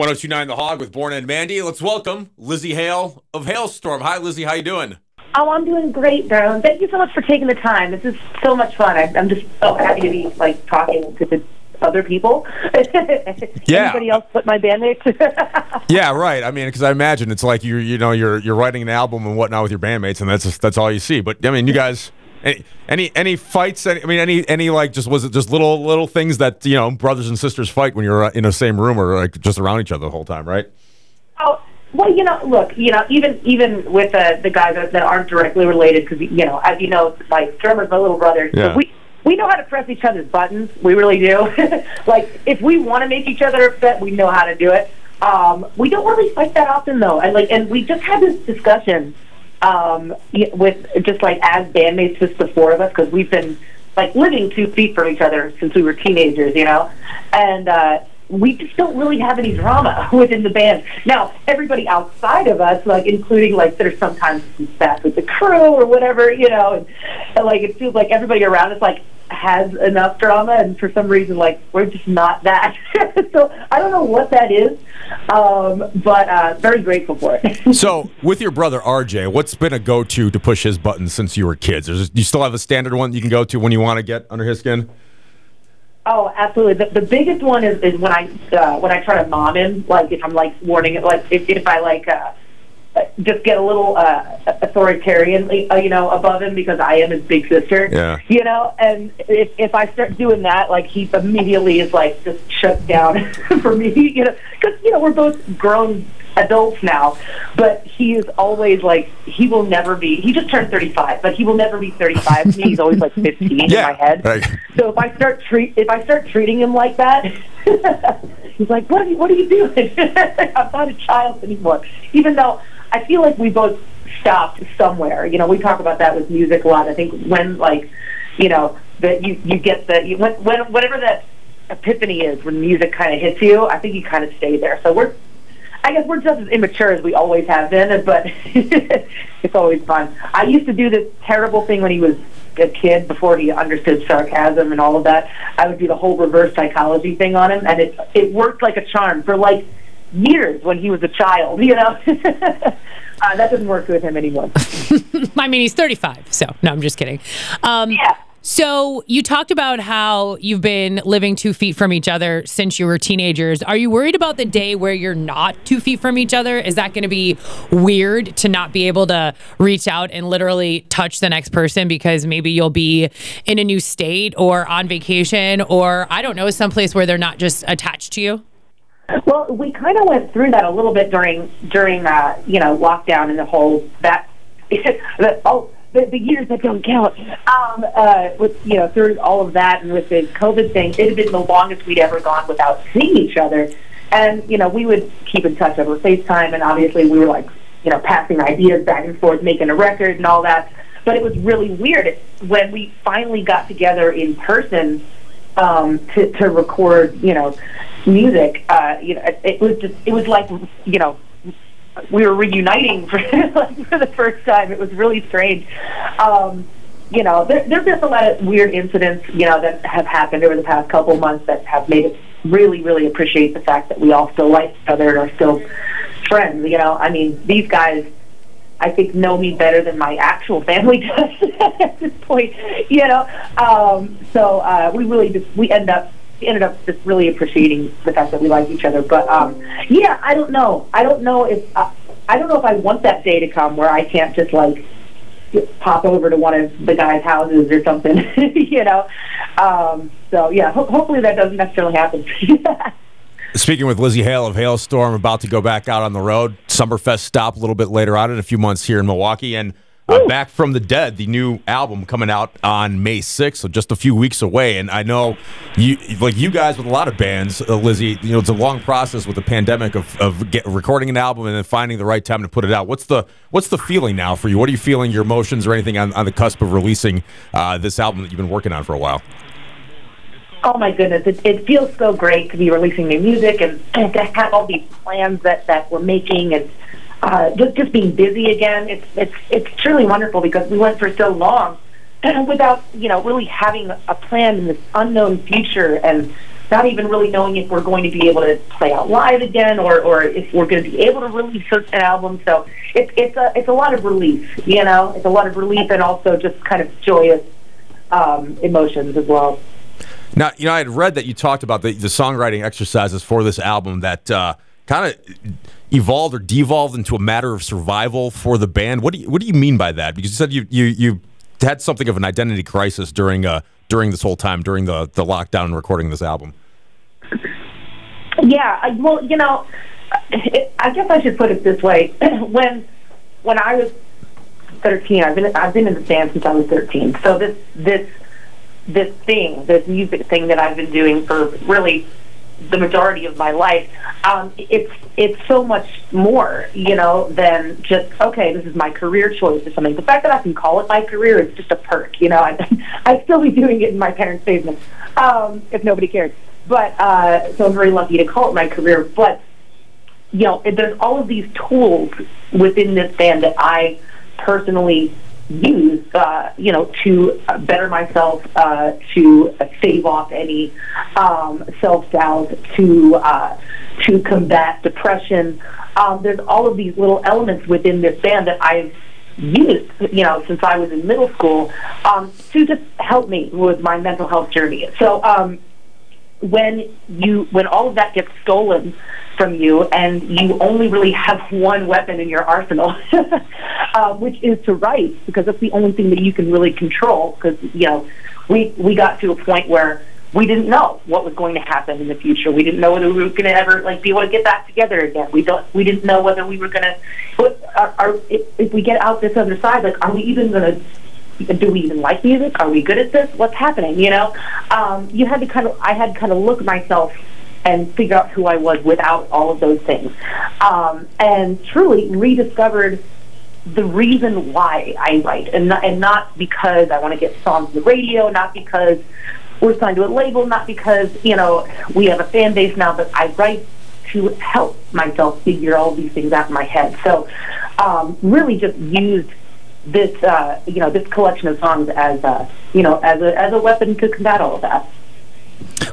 1029 The Hog with Born and Mandy. Let's welcome Lzzy Hale of Halestorm. Hi, Lzzy. How you doing? Oh, I'm doing great, Darren. Thank you so much for taking the time. This is so much fun. I, I'm just so happy to be like talking to the other people. Yeah. Anybody else but my bandmates? Yeah, right. I mean, because I imagine it's like you're, you know, you're you're writing an album and whatnot with your bandmates, and that's just, that's all you see. But I mean, you guys, any any, any fights? Any, I mean, any any like just was it just little little things that you know brothers and sisters fight when you're uh, in the same room or like just around each other the whole time, right? oh, well, you know, look, you know, even even with uh, the guys that, that aren't directly related, because you know, as you know, my drummer's my little brother. so we we know how to press each other's buttons. We really do. like, if we want to make each other upset, we know how to do it. Um, we don't really fight that often, though. And like, and we just had this discussion um, with just like as bandmates, just the four of us, because we've been like living two feet from each other since we were teenagers, you know, and uh, we just don't really have any drama within the band. Now, everybody outside of us, like including like there's sometimes some spat with the crew or whatever, you know, and, and like it feels like everybody around us like has enough drama, and for some reason, like we're just not that. so I don't know what that is, um, but uh, very grateful for it. So, with your brother RJ, what's been a go-to to push his buttons since you were kids? Is you still have a standard one you can go to when you want to get under his skin? Oh, absolutely. The, the biggest one is, is when I uh, when I try to mom him. Like if I'm like warning it, like if, if I like uh, just get a little uh, authoritarian, uh, you know, above him because I am his big sister. Yeah. You know, and if if I start doing that, like he immediately is like just shut down for me. You know, because you know we're both grown adults now, but he is always like he will never be. He just turned 35, but he will never be 35 to me. He's always like 15 in my head. Right. So if I start treat if I start treating him like that, he's like, "What are you, what are you doing? I'm not a child anymore." Even though I feel like we both stopped somewhere. You know, we talk about that with music a lot. I think when like, you know, that you you get the you, when, when whatever that epiphany is when music kind of hits you, I think you kind of stay there. So we're I guess we're just as immature as we always have been, but it's always fun. I used to do this terrible thing when he was a kid before he understood sarcasm and all of that. I would do the whole reverse psychology thing on him, and it it worked like a charm for like years when he was a child. You know, uh, that doesn't work with him anymore. I mean, he's 35, so no, I'm just kidding. Um, Yeah. So you talked about how you've been living two feet from each other since you were teenagers. Are you worried about the day where you're not two feet from each other? Is that going to be weird to not be able to reach out and literally touch the next person because maybe you'll be in a new state or on vacation or I don't know, someplace where they're not just attached to you? Well, we kind of went through that a little bit during during uh, you know lockdown and the whole that the, oh the, the years that don't count. Um, uh, with you know through all of that and with the COVID thing, it had been the longest we'd ever gone without seeing each other. And you know we would keep in touch over FaceTime, and obviously we were like you know passing ideas back and forth, making a record and all that. But it was really weird when we finally got together in person um, to, to record, you know, music. Uh, you know, it, it was just, it was like, you know, we were reuniting for, for the first time. It was really strange. Um, you know, there, there's just a lot of weird incidents, you know, that have happened over the past couple months that have made us really, really appreciate the fact that we all still like each other and are still friends. You know, I mean, these guys, I think know me better than my actual family does at this point. You know, um, so uh, we really just we end up ended up just really appreciating the fact that we like each other. But um, yeah, I don't know. I don't know if uh, I don't know if I want that day to come where I can't just like pop over to one of the guys' houses or something. you know. Um, so yeah, ho- hopefully that doesn't necessarily happen. Speaking with Lzzy Hale of Halestorm, about to go back out on the road. Summerfest stop a little bit later on in a few months here in Milwaukee, and uh, Back from the Dead, the new album coming out on May 6th, so just a few weeks away. And I know you, like you guys with a lot of bands, uh, Lzzy, you know, it's a long process with the pandemic of, of get, recording an album and then finding the right time to put it out. What's the what's the feeling now for you? What are you feeling? Your emotions or anything on, on the cusp of releasing uh, this album that you've been working on for a while? Oh my goodness, it, it feels so great to be releasing new music and, and to have all these plans that, that we're making and uh, just just being busy again. It's it's it's truly wonderful because we went for so long without you know really having a plan in this unknown future and not even really knowing if we're going to be able to play out live again or, or if we're going to be able to release an album. So it's it's a it's a lot of relief, you know, it's a lot of relief and also just kind of joyous um, emotions as well. Now, you know, I had read that you talked about the, the songwriting exercises for this album that uh, kind of evolved or devolved into a matter of survival for the band. What do you what do you mean by that? Because you said you you you had something of an identity crisis during uh during this whole time during the the lockdown and recording this album. Yeah, I, well, you know, it, I guess I should put it this way: when when I was thirteen, I've been I've been in the band since I was thirteen. So this this this thing, this music thing that I've been doing for really the majority of my life, um, it's it's so much more, you know, than just okay, this is my career choice or something. The fact that I can call it my career is just a perk, you know. I I'd still be doing it in my parents' basement um, if nobody cared. But uh, so I'm very lucky to call it my career. But you know, there's all of these tools within this band that I personally use, uh, you know, to better myself, uh, to stave off any um, self doubt, to uh, to combat depression. Um, there's all of these little elements within this band that I've used, you know, since I was in middle school, um, to just help me with my mental health journey. So. Um, when you when all of that gets stolen from you and you only really have one weapon in your arsenal uh, which is to write because that's the only thing that you can really control because you know we we got to a point where we didn't know what was going to happen in the future. We didn't know whether we were going to ever like be able to get back together again. We don't. We didn't know whether we were going to. Are, are, if, if we get out this other side, like, are we even going to do we even like music? Are we good at this? What's happening? You know, um, you had to kind of, I had to kind of look myself and figure out who I was without all of those things, um, and truly rediscovered the reason why I write, and not, and not because I want to get songs on the radio, not because we're signed to a label, not because you know we have a fan base now, but I write to help myself figure all these things out in my head. So, um, really, just used this uh, you know this collection of songs as a you know as a as a weapon to combat all of that.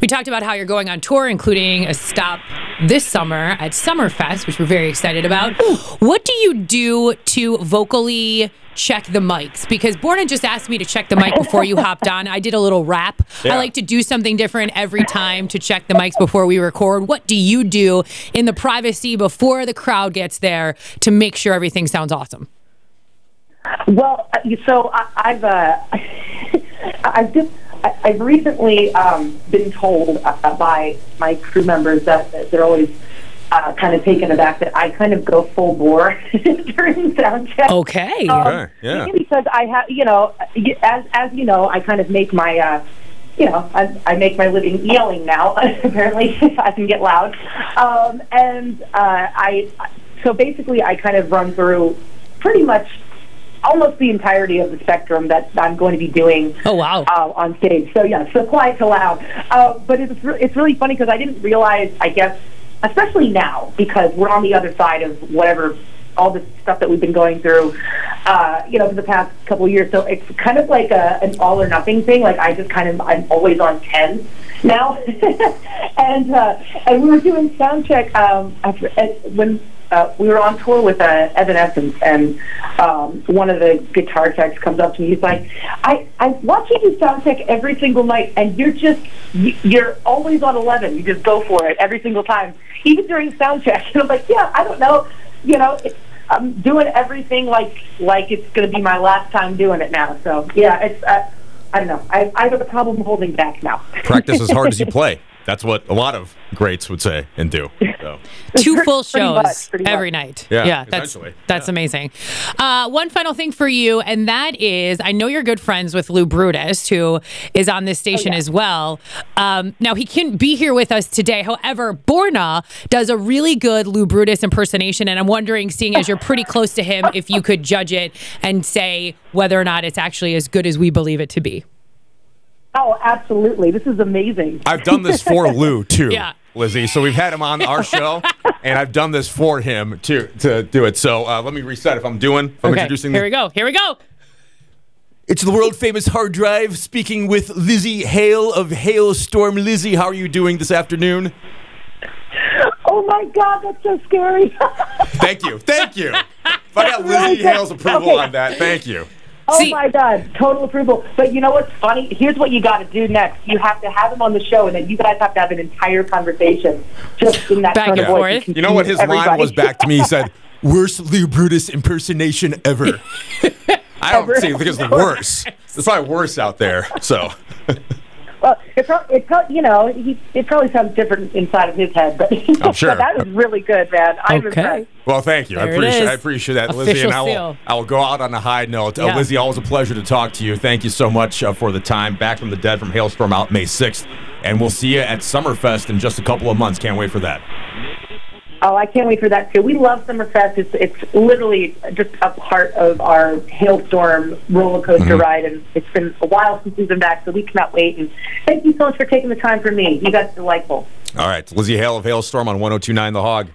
We talked about how you're going on tour, including a stop this summer at Summerfest, which we're very excited about. What do you do to vocally check the mics? Because Borna just asked me to check the mic before you hopped on. I did a little rap. Yeah. I like to do something different every time to check the mics before we record. What do you do in the privacy before the crowd gets there to make sure everything sounds awesome? Well, uh, so I, I've uh, I've just I've recently um, been told uh, by my crew members that they're always uh, kind of taken aback that I kind of go full bore during sound check. Okay. Um, okay. Yeah. Because I have, you know, as as you know, I kind of make my. Uh, you know, I, I make my living yelling now. Apparently, if I can get loud, um, and uh, I. So basically, I kind of run through pretty much almost the entirety of the spectrum that I'm going to be doing. Oh wow! Uh, on stage, so yeah, so quiet to loud. Uh, but it's re- it's really funny because I didn't realize, I guess, especially now because we're on the other side of whatever all this stuff that we've been going through, uh, you know, for the past couple of years. So it's kind of like a, an all or nothing thing. Like I just kind of I'm always on ten now, and uh, and we were doing sound check um, after, when uh, we were on tour with uh, Evanescence, and um, one of the guitar techs comes up to me. He's like, "I I watch you do sound check every single night, and you're just you're always on eleven. You just go for it every single time, even during sound check." And I'm like, "Yeah, I don't know, you know." It, I'm doing everything like like it's going to be my last time doing it now. So yeah, it's uh, I don't know. I I have a problem holding back now. Practice as hard as you play. That's what a lot of greats would say and do. So. Two full shows much, every much. night. Yeah, yeah that's that's yeah. amazing. Uh, one final thing for you, and that is, I know you're good friends with Lou Brutus, who is on this station oh, yeah. as well. Um, now he can't be here with us today. However, Borna does a really good Lou Brutus impersonation, and I'm wondering, seeing as you're pretty close to him, if you could judge it and say whether or not it's actually as good as we believe it to be. Oh, absolutely. This is amazing. I've done this for Lou, too. Yeah. Lzzy. So we've had him on our show, and I've done this for him to to do it. So uh, let me reset if I'm doing, if I'm okay. introducing. Here we go. Here we go. It's the world famous hard drive speaking with Lzzy Hale of Halestorm. Lzzy, how are you doing this afternoon? Oh my God, that's so scary. Thank you. Thank you. If I got Lzzy good. Hale's approval Okay. on that, thank you. Oh See- my God, total approval. But you know what's funny? Here's what you got to do next. You have to have him on the show, and then you guys have to have an entire conversation just in that Back tone and of voice. forth. You know what his confuse line was back to me? He said, "Worst Leo Brutus impersonation ever." I don't Ever. see it because the worst. There's probably worse out there. So, Well, it, pro- it pro- you know, he, it probably sounds different inside of his head, but, I'm sure. but that was really good, man. I'm Okay. impressed. well, thank you. I There it appreciate. I appreciate that, Lzzy. And I will. I will go out on a high note. Uh, Lzzy, always a pleasure to talk to you. Thank you so much uh, for the time. Back from the dead from Halestorm out May 6th, and we'll see you at Summerfest in just a couple of months. Can't wait for that. Oh, I can't wait for that too. We love Summerfest. It's it's literally just a part of our Halestorm roller coaster Mm-hmm. ride, and it's been a while since we've been back, so we cannot wait. And thank you so much for taking the time for me. You guys are delightful. All right, Lzzy Hale of Halestorm on 1029 The Hog.